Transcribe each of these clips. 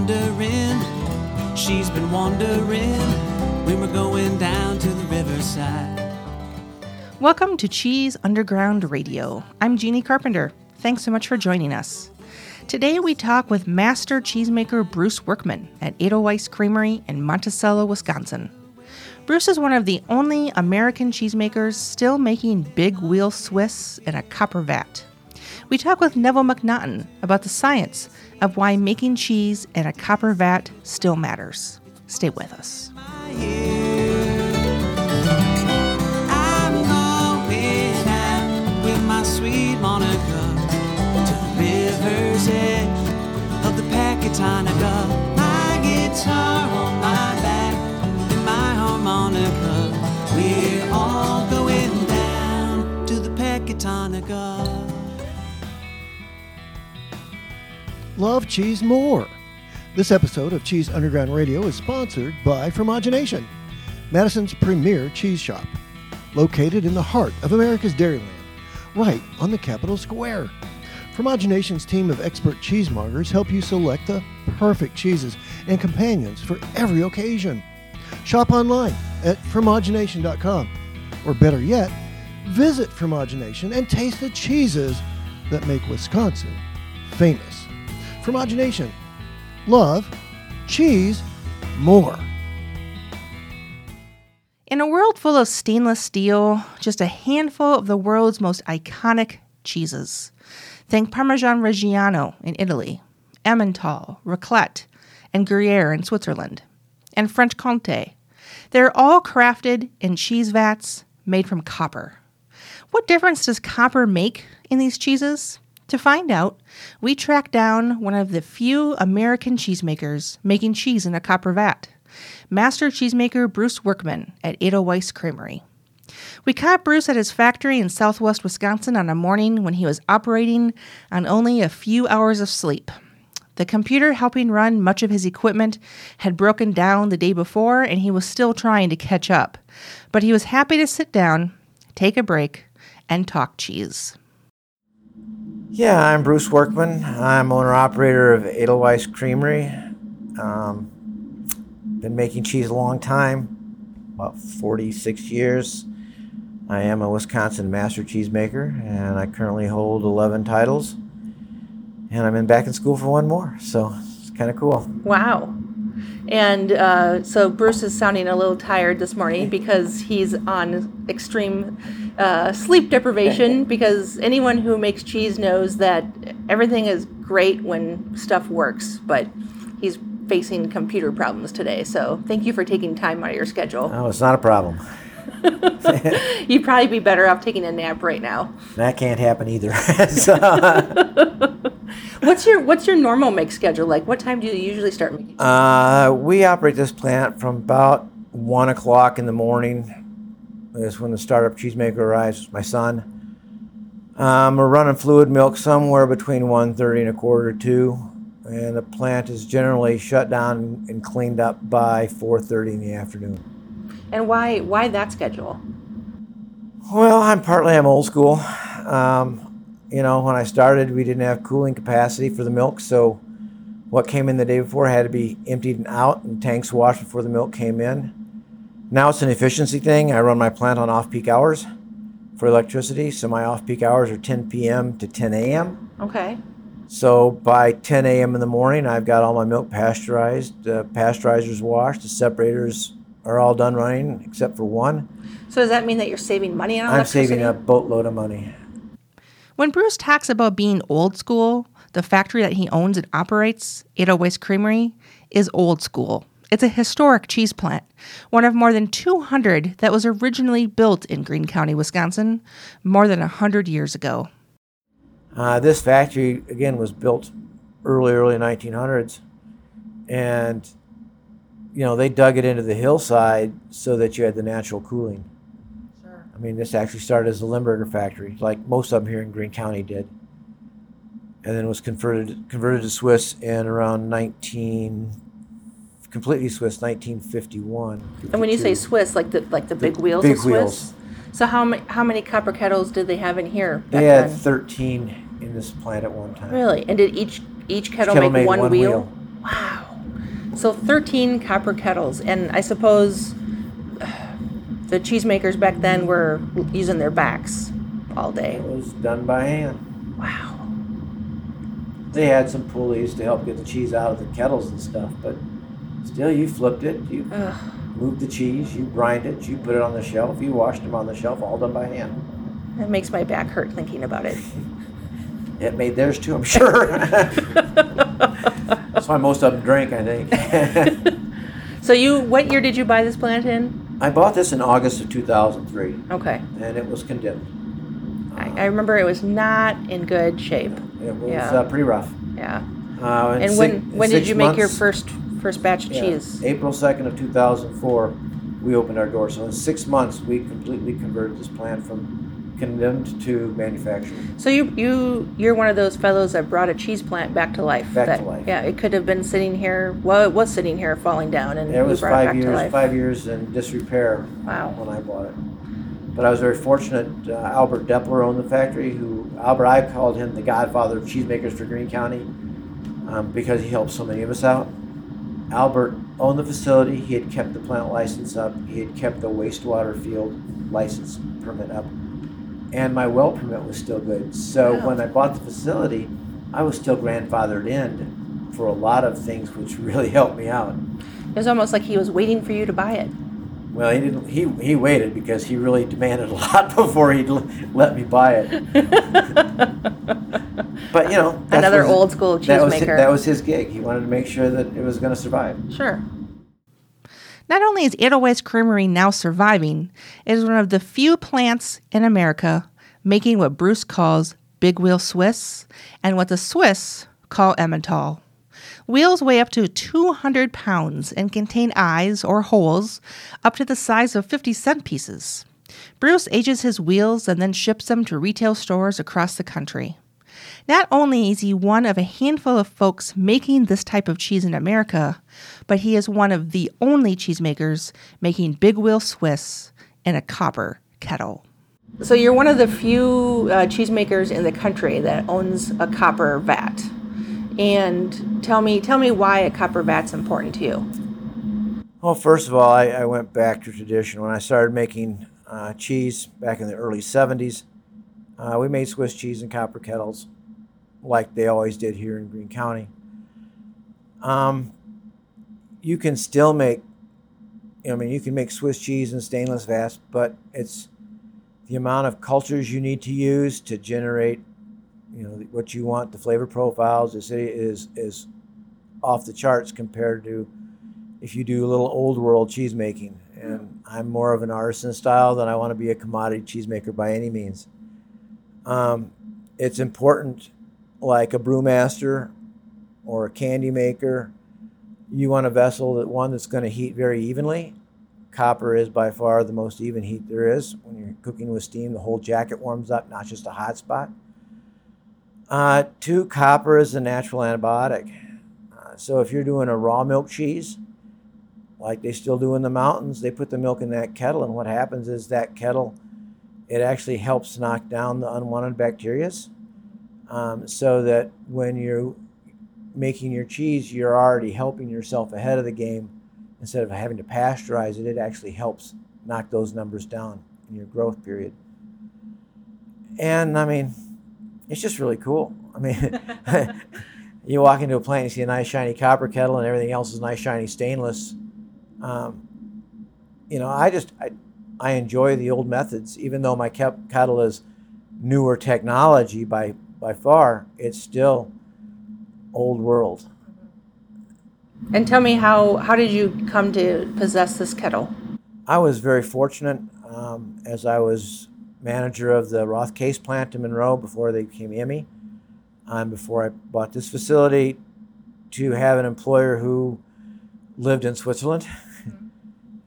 wondering, she's been wondering when we're going down to the riverside. Welcome to Cheese Underground Radio. I'm Jeannie Carpenter. Thanks so much for joining us. Today we talk with master cheesemaker Bruce Workman at Edelweiss Creamery in Monticello, Wisconsin. Bruce is one of the only American cheesemakers still making big wheel Swiss in a copper vat. We talk with Neville McNaughton about the science of why making cheese in a copper vat still matters. Stay with us. We're all going down to the Pecatonica. Love cheese more. This episode of Cheese Underground Radio is sponsored by Fromagination, Madison's premier cheese shop, located in the heart of America's Dairyland, right on the Capitol Square. Fromagination's team of expert cheesemongers help you select the perfect cheeses and companions for every occasion. Shop online at fromagination.com, or better yet, visit Fromagination and taste the cheeses that make Wisconsin famous. Fromagination. Love, cheese, more. In a world full of stainless steel, just a handful of the world's most iconic cheeses. Think Parmesan Reggiano in Italy, Emmental, Raclette, and Gruyere in Switzerland, and French Comté. They're all crafted in cheese vats made from copper. What difference does copper make in these cheeses? To find out, we tracked down one of the few American cheesemakers making cheese in a copper vat, master cheesemaker Bruce Workman at Edelweiss Creamery. We caught Bruce at his factory in southwest Wisconsin on a morning when he was operating on only a few hours of sleep. The computer helping run much of his equipment had broken down the day before, and he was still trying to catch up. But he was happy to sit down, take a break, and talk cheese. Yeah, I'm Bruce Workman. I'm owner operator of Edelweiss Creamery. Um, been making cheese a long time, about 46 years. I am a Wisconsin master cheesemaker, and I currently hold 11 titles. And I'm in back in school for one more, so it's kind of cool. Wow. And uh, so Bruce is sounding a little tired this morning because he's on extreme uh, sleep deprivation. Because anyone who makes cheese knows that everything is great when stuff works, but he's facing computer problems today. So thank you for taking time out of your schedule. Oh, it's not a problem. You'd probably be better off taking a nap right now. That can't happen either. so, What's your What's your normal make schedule like? What time do you usually start making? Uh, we operate this plant from about one o'clock in the morning. Is when the startup cheesemaker arrives. My son. Um, we're running fluid milk somewhere between 1.30 and a quarter to two, and the plant is generally shut down and cleaned up by 4.30 in the afternoon. And why Why that schedule? Well, I'm partly I'm old school. Um, you know, when I started, we didn't have cooling capacity for the milk, so what came in the day before had to be emptied and out, and tanks washed before the milk came in. Now it's an efficiency thing. I run my plant on off-peak hours for electricity, so my off-peak hours are 10 p.m. to 10 a.m. Okay. So by 10 a.m. in the morning, I've got all my milk pasteurized, uh, pasteurizers washed, the separators are all done running except for one. So does that mean that you're saving money on I'm electricity? saving a boatload of money. When Bruce talks about being old school, the factory that he owns and operates, Edelweiss Creamery, is old school. It's a historic cheese plant, one of more than 200 that was originally built in Green County, Wisconsin, more than 100 years ago. Uh, this factory again was built early, early 1900s, and you know they dug it into the hillside so that you had the natural cooling. Sure. I mean, this actually started as a Limburger factory, like most of them here in Green County did, and then was converted converted to Swiss in around 19, completely Swiss 1951. And when you say Swiss, like the like the big wheels big of Swiss? wheels. So how many how many copper kettles did they have in here? back they had then? 13 in this plant at one time. Really? And did each each kettle, kettle make one, one wheel? wheel. Wow. So 13 copper kettles, and I suppose uh, the cheesemakers back then were using their backs all day. It was done by hand. Wow. They had some pulleys to help get the cheese out of the kettles and stuff, but still, you flipped it, you Ugh. moved the cheese, you grind it, you put it on the shelf, you washed them on the shelf, all done by hand. It makes my back hurt thinking about it. It made theirs too, I'm sure. That's why most of them drink, I think. So you, what year did you buy this plant in? I bought this in August of 2003, Okay. and it was condemned. I, I remember it was not in good shape. It was Yeah. uh, pretty rough. Yeah. Uh, And when when did you make your first first batch of yeah, cheese? April 2nd of 2004, we opened our door. So in six months, we completely converted this plant from condemned to manufacturing. So you you you're one of those fellows that brought a cheese plant back to life. Back to that- life. Yeah, it could have been sitting here. Well, it was sitting here falling down, and It you was brought it five back to years, life. five years in disrepair Wow. when I bought it. But I was very fortunate. Uh, Albert Deppeler owned the factory. Who Albert, I called him the godfather of cheesemakers for Green County um, because he helped so many of us out. Albert owned the facility. He had kept the plant license up. He had kept the wastewater field license permit up, and my well permit was still good. So Wow. when I bought the facility, I was still grandfathered in for a lot of things, which really helped me out. It was almost like he was waiting for you to buy it. Well, he didn't. He he waited because he really demanded a lot before he'd let me buy it. But you know, Another what- old school That was, cheesemaker. that was his gig. He wanted to make sure that it was going to survive. Sure. Not only is Edelweiss Creamery now surviving, it is one of the few plants in America making what Bruce calls big wheel Swiss and what the Swiss call Emmental. Wheels weigh up to 200 pounds and contain eyes or holes up to the size of 50 cent pieces. Bruce ages his wheels and then ships them to retail stores across the country. Not only is he one of a handful of folks making this type of cheese in America, but he is one of the only cheesemakers making Big Wheel Swiss in a copper kettle. So you're one of the few uh, cheesemakers in the country that owns a copper vat. And tell me, tell me why a copper vat's important to you. Well, first of all, I, I went back to tradition. When I started making uh, cheese back in the early 70s, uh, we made Swiss cheese in copper kettles like they always did here in Green County. Um, you can still make, I mean, you can make Swiss cheese in stainless vats, but it's the amount of cultures you need to use to generate, you know, what you want, the flavor profiles is is is off the charts compared to if you do a little old world cheese making. And I'm more of an artisan style than I want to be a commodity cheesemaker by any means. Um, it's important, like a brewmaster or a candy maker, you want a vessel that one that's going to heat very evenly. Copper is by far the most even heat there is. When you're cooking with steam, the whole jacket warms up, not just a hot spot. Uh, two, copper is a natural antibiotic. Uh, so if you're doing a raw milk cheese, like they still do in the mountains, they put the milk in that kettle, and what happens is that kettle, it actually helps knock down the unwanted bacteria, um, so that when you're making your cheese, you're already helping yourself ahead of the game. Instead of having to pasteurize it, it actually helps knock those numbers down in your growth period. And I mean, it's just really cool. I mean, you walk into a plant, you see a nice shiny copper kettle, and everything else is nice shiny stainless. Um, you know, I just I, I enjoy the old methods, even though my ke- kettle is newer technology by by far. It's still old world. And tell me how how did you come to possess this kettle? I was very fortunate um, as I was manager of the Roth Käse plant in Monroe before they became Emmi, and before I bought this facility, to have an employer who lived in Switzerland.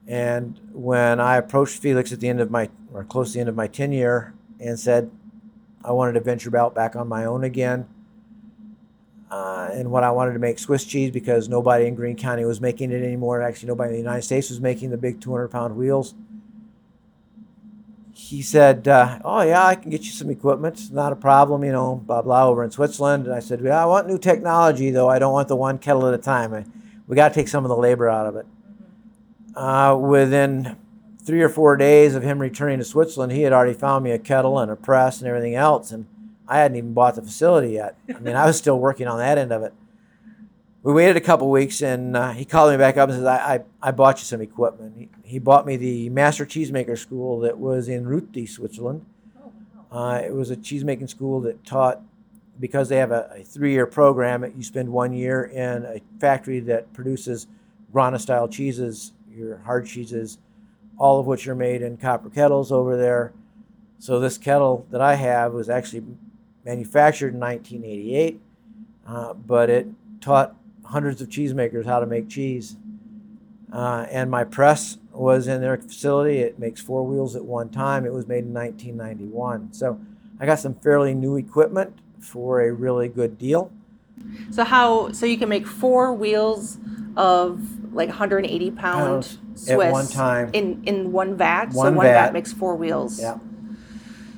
and when I approached Felix at the end of my, or close to the end of my tenure, and said I wanted to venture out back on my own again, uh, and what I wanted to make Swiss cheese because nobody in Green County was making it anymore. Actually, nobody in the United States was making the big 200 pound wheels. He said, uh, Oh, yeah, I can get you some equipment. It's not a problem, you know, blah, blah, over in Switzerland. And I said, Yeah, I want new technology, though. I don't want the one kettle at a time. I, we got to take some of the labor out of it. Uh, within three or four days of him returning to Switzerland, he had already found me a kettle and a press and everything else, and I hadn't even bought the facility yet. I mean, I was still working on that end of it. We waited a couple weeks, and uh, he called me back up and said, I, I, I bought you some equipment. He, he bought me the Master Cheesemaker School that was in Ruti, Switzerland. Uh, it was a cheesemaking school that taught, because they have a, a three year program, you spend one year in a factory that produces Grana style cheeses, your hard cheeses, all of which are made in copper kettles over there. So this kettle that I have was actually manufactured in 1988, uh, but it taught hundreds of cheesemakers how to make cheese. Uh, and my press was in their facility. It makes four wheels at one time. It was made in 1991. So I got some fairly new equipment for a really good deal. So how? So you can make four wheels of like 180 pound Pounds Swiss at one time. in in one vat. so One one vat. vat. makes four wheels. Yeah.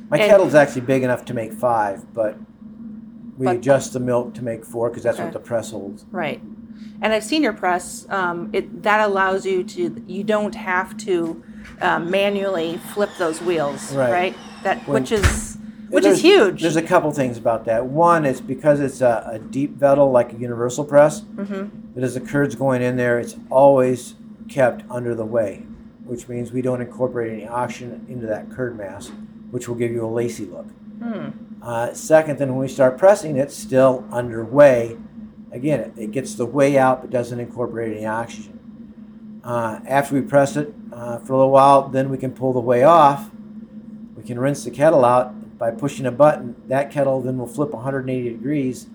My And- kettle's actually big enough to make five, but we But- adjust the milk to make four because that's Okay. what the press holds. Right. And I've seen your press. Um, it that allows you to. You don't have to um, manually flip those wheels. Right. That When- which is which There's- is huge. There's a couple things about that. One is because it's a, a deep vettle like a universal press, Mm-hmm. as the curd's going in there, it's always kept under the whey, which means we don't incorporate any oxygen into that curd mass, which will give you a lacy look. Hmm. Uh, second, then when we start pressing, it's still underway. Again, it, it gets the whey out but doesn't incorporate any oxygen. Uh, after we press it uh, for a little while, then we can pull the whey off. We can rinse the kettle out by pushing a button. That kettle then will flip 180 degrees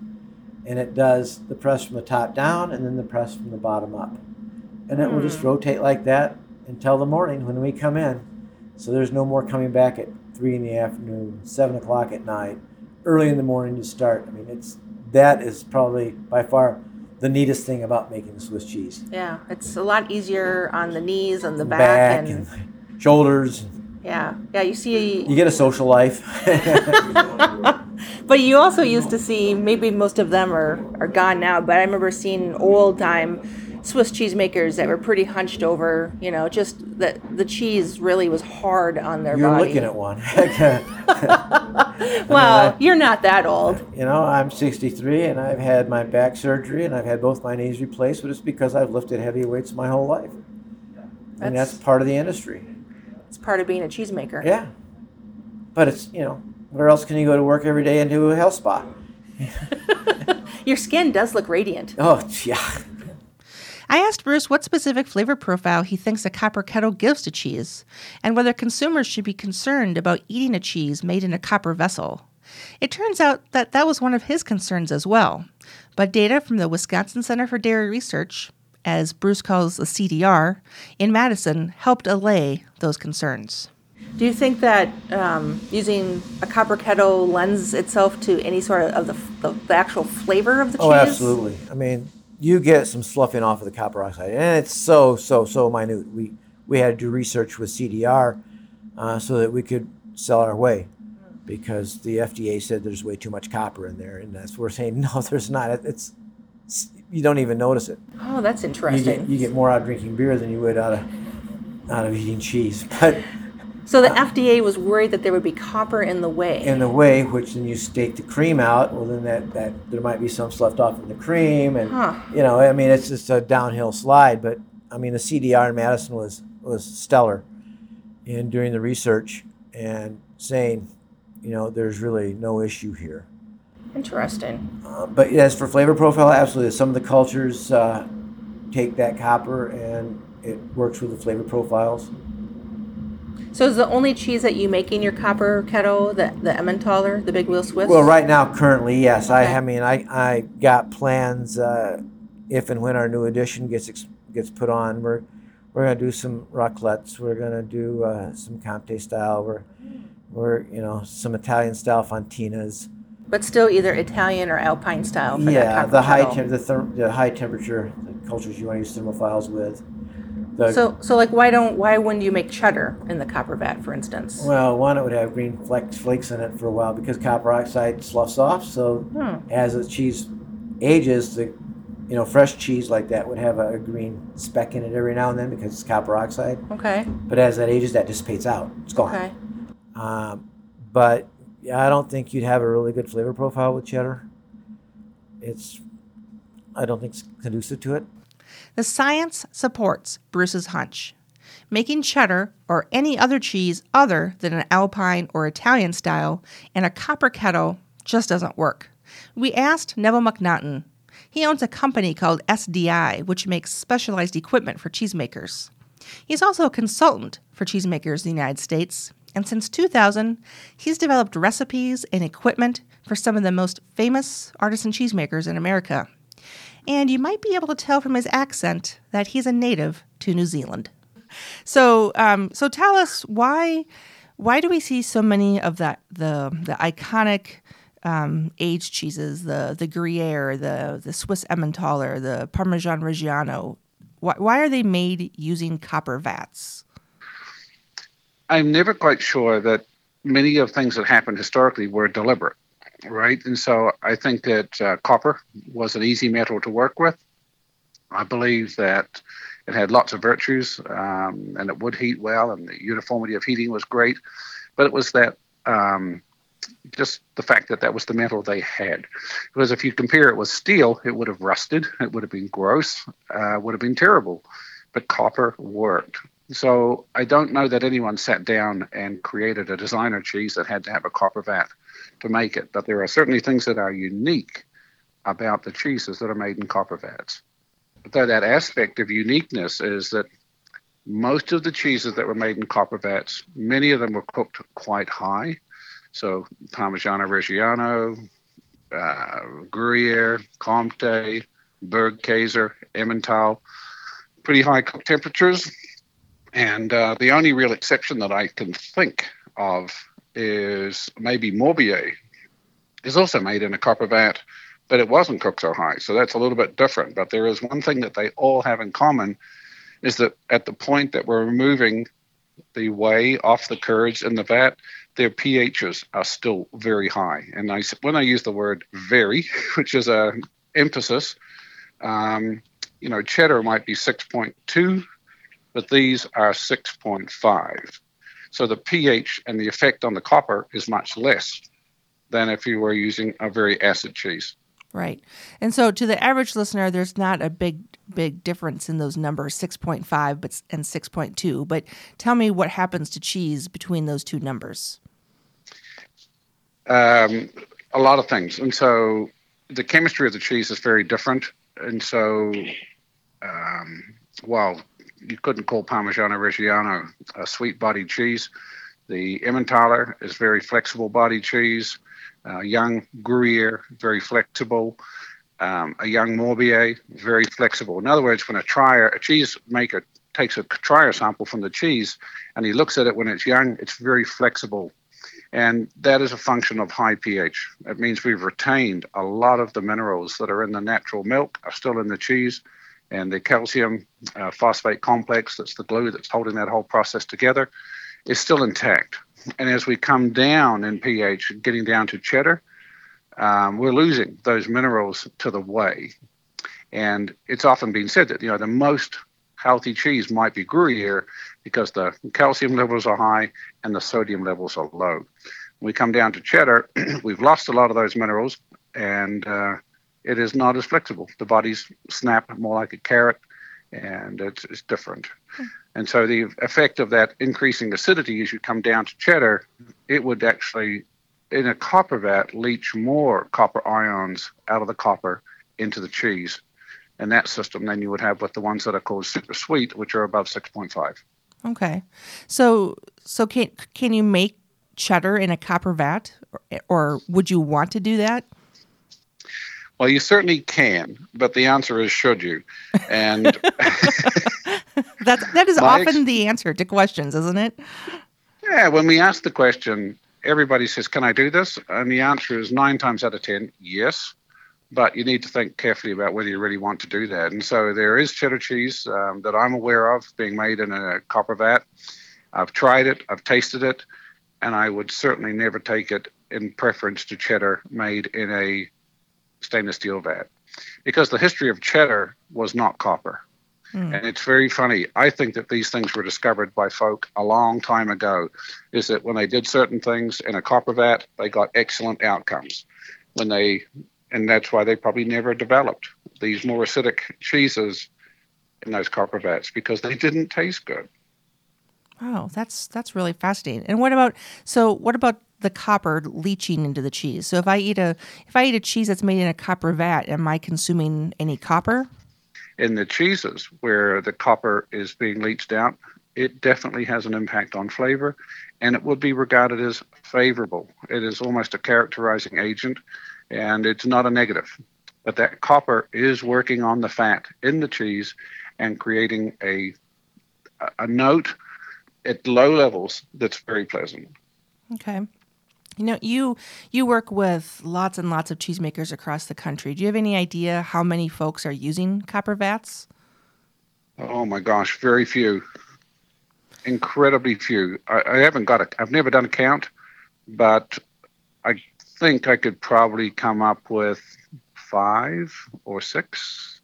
and it does the press from the top down and then the press from the bottom up. And it will just hmm. rotate like that until the morning when we come in. So there's no more coming back at three in the afternoon, seven o'clock at night, early in the morning to start. I mean, it's that is probably by far the neatest thing about making Swiss cheese. yeah, it's a lot easier on the knees and the back, and, and shoulders. Yeah, yeah. You see, You get a social life. But you also used to see, maybe most of them are, are gone now, but I remember seeing old time Swiss cheesemakers that were pretty hunched over, you know, just that the cheese really was hard on their You're body. looking at one. well, I- you're not that old. you know, I'm 63 and I've had my back surgery and I've had both my knees replaced, but it's because I've lifted heavy weights my whole life. and that's That's- part of the industry. It's part of being a cheesemaker. Yeah. But it's, you know, where else can you go to work every day and do a health spa? Your skin does look radiant. Oh, yeah. I asked Bruce what specific flavor profile he thinks a copper kettle gives to cheese, and whether consumers should be concerned about eating a cheese made in a copper vessel. It turns out that that was one of his concerns as well, but data from the Wisconsin Center for Dairy Research, as Bruce calls the CDR, in Madison helped allay those concerns. Do you think that um, using a copper kettle lends itself to any sort of the, the, the actual flavor of the cheese? Oh, absolutely. I mean, you get some sloughing off of the copper oxide, and it's so, so, so minute. We we had to do research with CDR uh, so that we could sell our whey because the FDA said there's way too much copper in there, and that's we're saying no, there's not. It's, it's you don't even notice it. Oh, that's You interesting. get you get more out of drinking beer than you would out of out of eating cheese, but. So the FDA was worried that there would be copper in the whey. in the whey, which then you stake the cream out, well then that, that there might be some left off in the cream, and Huh. you know, I mean, it's just a downhill slide. But I mean, the CDR in Madison was was stellar in doing the research and saying, you know, there's really no issue here. Interesting. Uh, but as for flavor profile, absolutely, some of the cultures uh, take that copper and it works with the flavor profiles. So is the only cheese that you make in your copper kettle the the Emmentaler, the Big Wheel Swiss? Well, right now, currently, yes. I, Okay. I mean, I, I got plans uh, if and when our new edition gets ex- gets put on. We're we're gonna do some raclettes. We're gonna do uh, some Comte style. We're we're you know some Italian style fontinas. But still either Italian or Alpine style for yeah, the high tem- the, therm- the high temperature the cultures you want to use thermophiles with. The, So so like why don't why wouldn't you make cheddar in the copper vat, for instance? Well, one, it would have green flex, flakes in it for a while because copper oxide sloughs off. So Hmm. as the cheese ages, the You know, fresh cheese like that would have a, green speck in it every now and then because it's copper oxide. Okay. But as that ages, that dissipates out. It's gone. Okay. Um, but yeah, I don't think you'd have a really good flavor profile with cheddar. It's, I don't think it's conducive to it. The science supports Bruce's hunch. Making cheddar or any other cheese other than an Alpine or Italian style in a copper kettle just doesn't work. We asked Neville McNaughton. He owns a company called SDI, which makes specialized equipment for cheesemakers. He's also a consultant for cheesemakers in the United States, and since 2000, he's developed recipes and equipment for some of the most famous artisan cheesemakers in America. And you might be able to tell from his accent that he's a native to New Zealand. So, um, so tell us why why do we see so many of that the the iconic um, aged cheeses, the the Gruyere, the the Swiss Emmentaler, the Parmesan Reggiano? Why, why are they made using copper vats? I'm never quite sure that many of things that happened historically were deliberate, right? And so I think that uh, copper was an easy metal to work with. I believe that it had lots of virtues um, and it would heat well, and the uniformity of heating was great. But it was that um, just the fact that that was the metal they had. Because if you compare it with steel, it would have rusted, it would have been gross, uh, would have been terrible. But copper worked. So I don't know that anyone sat down and created a designer cheese that had to have a copper vat to make it. But there are certainly things that are unique about the cheeses that are made in copper vats. But though that aspect of uniqueness is that most of the cheeses that were made in copper vats, many of them were cooked quite high. So Parmigiano Reggiano, uh, Gruyere, Comté, Bergkäse, Emmental, pretty high temperatures. And uh, the only real exception that I can think of is maybe Morbier is also made in a copper vat, but it wasn't cooked so high. So that's a little bit different. But there is one thing that they all have in common is that at the point that we're removing the whey off the curds in the vat, their pHs are still very high. And I, when I use the word very, which is a emphasis, um, you know, cheddar might be 6.2 but these are 6.5. So the pH and the effect on the copper is much less than if you were using a very acid cheese. Right. And so to the average listener, there's not a big, big difference in those numbers, 6.5 but, and 6.2. But tell me what happens to cheese between those two numbers. Um, a lot of things. And so the chemistry of the cheese is very different. And so, um, well, you couldn't call Parmigiano Reggiano a sweet bodied cheese. The Emmentaler is very flexible bodied cheese. Uh, young Gruyere, very flexible. Um, a young Morbier, very flexible. In other words, when a trier, a cheese maker takes a trier sample from the cheese and he looks at it when it's young, it's very flexible. And that is a function of high pH. It means we've retained a lot of the minerals that are in the natural milk are still in the cheese and the calcium uh, phosphate complex, that's the glue that's holding that whole process together, is still intact. And as we come down in pH, getting down to cheddar, um, we're losing those minerals to the whey. And it's often been said that you know the most healthy cheese might be Gruyere because the calcium levels are high and the sodium levels are low. When we come down to cheddar, we've lost a lot of those minerals, and uh, it is not as flexible. The bodies snap more like a carrot, and it's, it's different. Hmm. And so the effect of that increasing acidity as you come down to cheddar, it would actually, in a copper vat, leach more copper ions out of the copper into the cheese. And that system then you would have with the ones that are called super sweet, which are above 6.5. Okay. So so can can you make cheddar in a copper vat or, or would you want to do that? Well, you certainly can, but the answer is should you? And that's that is often ex- the answer to questions, isn't it? Yeah, when we ask the question, everybody says, "Can I do this?" And the answer is nine times out of ten, yes. But you need to think carefully about whether you really want to do that. And so there is cheddar cheese um, that I'm aware of being made in a copper vat. I've tried it, I've tasted it, and I would certainly never take it in preference to cheddar made in a stainless steel vat. because the history of cheddar was not copper. Hmm. And it's very funny. I think that these things were discovered by folk a long time ago. Is that when they did certain things in a copper vat, they got excellent outcomes. When they, and that's why they probably never developed these more acidic cheeses in those copper vats because they didn't taste good. Wow, that's that's really fascinating. And what about so what about the copper leaching into the cheese? So if I eat a if I eat a cheese that's made in a copper vat, am I consuming any copper? In the cheeses where the copper is being leached out, it definitely has an impact on flavor and it would be regarded as favorable. It is almost a characterizing agent and it's not a negative. But that copper is working on the fat in the cheese and creating a a note at low levels that's very pleasant. Okay. You know, you you work with lots and lots of cheesemakers across the country. Do you have any idea how many folks are using copper vats? Oh my gosh, very few. Incredibly few. I, I haven't got a. I've never done a count, but I think I could probably come up with five or six.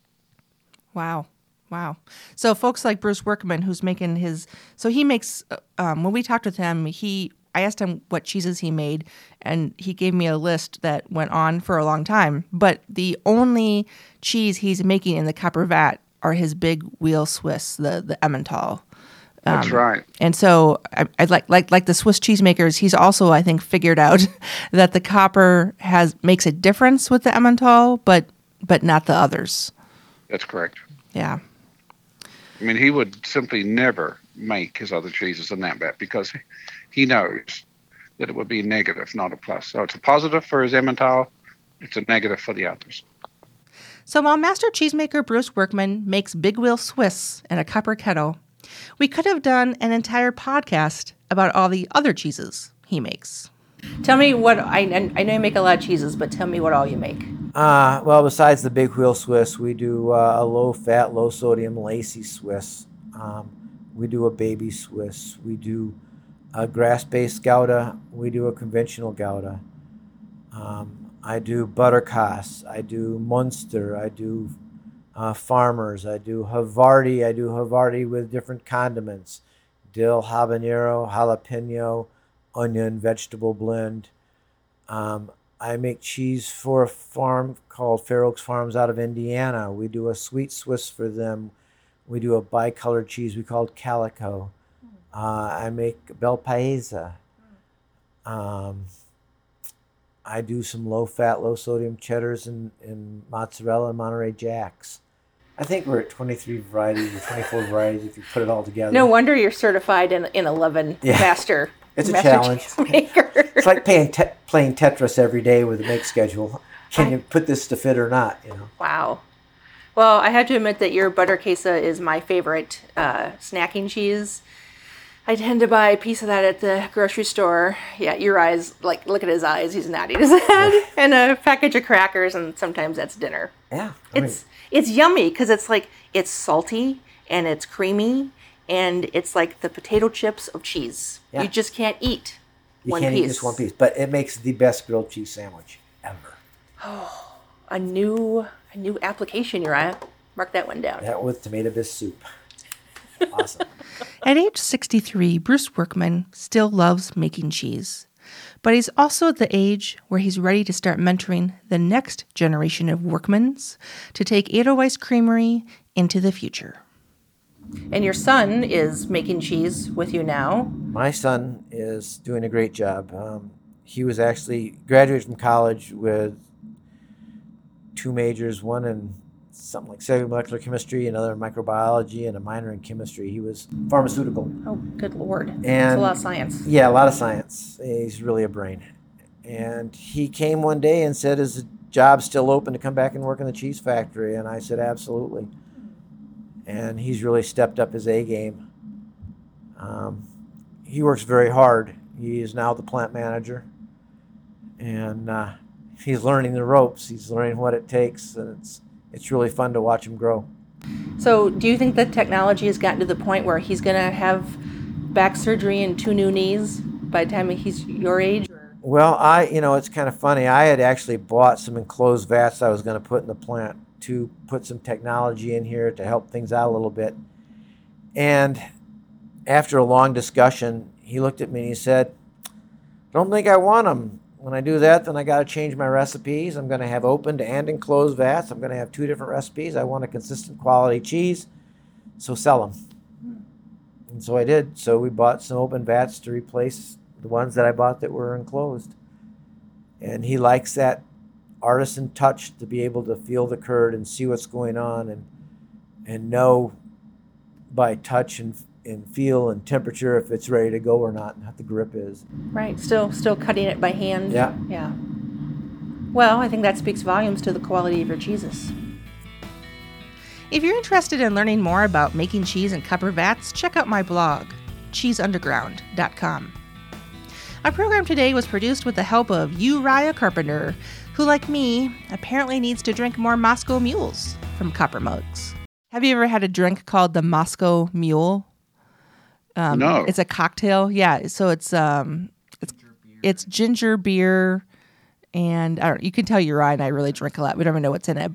Wow. Wow. So folks like Bruce Workman, who's making his, so he makes, uh, um, when we talked with him, he, I asked him what cheeses he made, and he gave me a list that went on for a long time. But the only cheese he's making in the copper vat are his big wheel Swiss, the the Emmental. That's um, right. And so I, I like like like the Swiss cheesemakers. He's also I think figured out that the copper has makes a difference with the Emmental, but but not the others. That's correct. Yeah. I mean, he would simply never make his other cheeses in that vat because he knows that it would be negative, not a plus. So it's a positive for his Emmental. It's a negative for the others. So while master cheesemaker Bruce Workman makes Big Wheel Swiss in a copper kettle, we could have done an entire podcast about all the other cheeses he makes. Tell me what I I know you make a lot of cheeses, but tell me what all you make. Uh, well, besides the big wheel Swiss, we do uh, a low fat, low sodium lacy Swiss. Um, we do a baby Swiss. We do a grass based Gouda. We do a conventional Gouda. Um, I do Butterkäse. I do Munster. I do uh, Farmers. I do Havarti. I do Havarti with different condiments dill, habanero, jalapeno, onion, vegetable blend. Um, I make cheese for a farm called Fair Oaks Farms out of Indiana. We do a sweet Swiss for them. We do a bicolored cheese we call it Calico. Uh, I make Bel Paese. Um, I do some low fat, low sodium cheddars and, and mozzarella and Monterey Jacks. I think we're at 23 varieties or 24 varieties if you put it all together. No wonder you're certified in in 11 Yeah. master. It's a master challenge. It's like playing, te- playing Tetris every day with a make schedule. Can you put this to fit or not? You know. Wow. Well, I have to admit that your Butterkäse is my favorite uh, snacking cheese. I tend to buy a piece of that at the grocery store. Yeah, your eyes, like, look at his eyes. He's nodding his head. and a package of crackers, and sometimes that's dinner. Yeah. I mean, It's it's yummy because it's like it's salty and it's creamy and it's like the potato chips of cheese. Yeah. You just can't eat you one can't piece. eat just one piece, but it makes the best grilled cheese sandwich ever. Oh, a new new application, Uriah. Mark that one down. That with tomato bisque soup. Awesome. At age 63, Bruce Workman still loves making cheese. But he's also at the age where he's ready to start mentoring the next generation of workmans to take Edelweiss Creamery into the future. And your son is making cheese with you now. My son is doing a great job. Um, he was actually graduated from college with two majors, one in something like cellular molecular chemistry, another in microbiology, and a minor in chemistry. He was pharmaceutical. Oh, good lord. That's a lot of science. Yeah, a lot of science. He's really a brain. And he came one day and said, Is the job still open to come back and work in the cheese factory? And I said, Absolutely. And he's really stepped up his A game. Um, he works very hard. He is now the plant manager. And uh, he's learning the ropes, he's learning what it takes. And it's, it's really fun to watch him grow. So, do you think that technology has gotten to the point where he's going to have back surgery and two new knees by the time he's your age? Well, I, you know, it's kind of funny. I had actually bought some enclosed vats I was going to put in the plant to put some technology in here to help things out a little bit. And after a long discussion, he looked at me and he said, "I Don't think I want them. When I do that, then I got to change my recipes. I'm going to have opened and enclosed vats. I'm going to have two different recipes. I want a consistent quality cheese, so sell them. Hmm. And so I did. So we bought some open vats to replace the ones that I bought that were enclosed. And he likes that artisan touch to be able to feel the curd and see what's going on and and know by touch and and feel and temperature if it's ready to go or not and how the grip is. Right. Still still cutting it by hand. Yeah. Yeah. Well, I think that speaks volumes to the quality of your cheeses. If you're interested in learning more about making cheese in copper vats, check out my blog, cheeseunderground.com. Our program today was produced with the help of Uriah Carpenter, who, like me, apparently needs to drink more Moscow mules from copper mugs. Have you ever had a drink called the Moscow Mule? Um, No. It's a cocktail. Yeah. So it's um, it's it's ginger beer, and I don't, you can tell Uriah and I really drink a lot. We don't even know what's in it.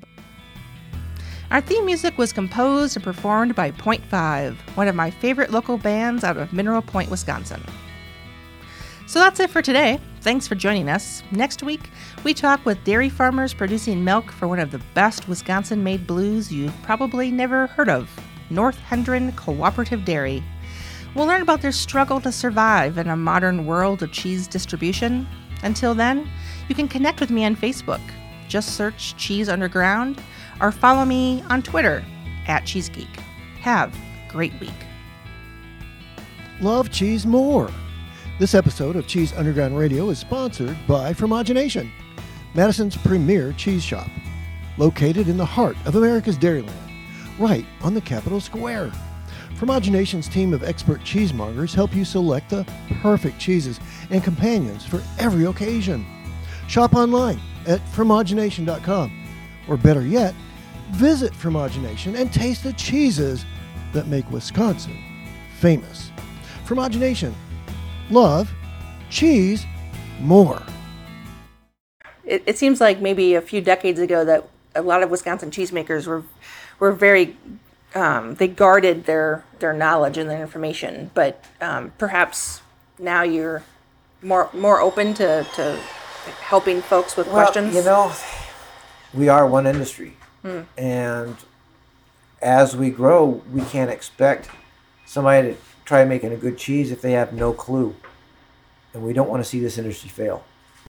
Our theme music was composed and performed by Point Five, one of my favorite local bands out of Mineral Point, Wisconsin. So that's it for today. Thanks for joining us. Next week, we talk with dairy farmers producing milk for one of the best Wisconsin made blues you've probably never heard of North Hendren Cooperative Dairy. We'll learn about their struggle to survive in a modern world of cheese distribution. Until then, you can connect with me on Facebook. Just search Cheese Underground or follow me on Twitter at CheeseGeek. Have a great week. Love cheese more. This episode of Cheese Underground Radio is sponsored by Fromagination, Madison's premier cheese shop, located in the heart of America's Dairyland, right on the Capitol Square. Fromagination's team of expert cheesemongers help you select the perfect cheeses and companions for every occasion. Shop online at fromagination.com, or better yet, visit Fromagination and taste the cheeses that make Wisconsin famous. Fromagination. Love, cheese, more. It, it seems like maybe a few decades ago that a lot of Wisconsin cheesemakers were were very um, they guarded their their knowledge and their information, but um, perhaps now you're more more open to, to helping folks with Well, questions. you know, we are one industry, and as we grow, we can't expect somebody to try making a good cheese if they have no clue, and we don't want to see this industry fail.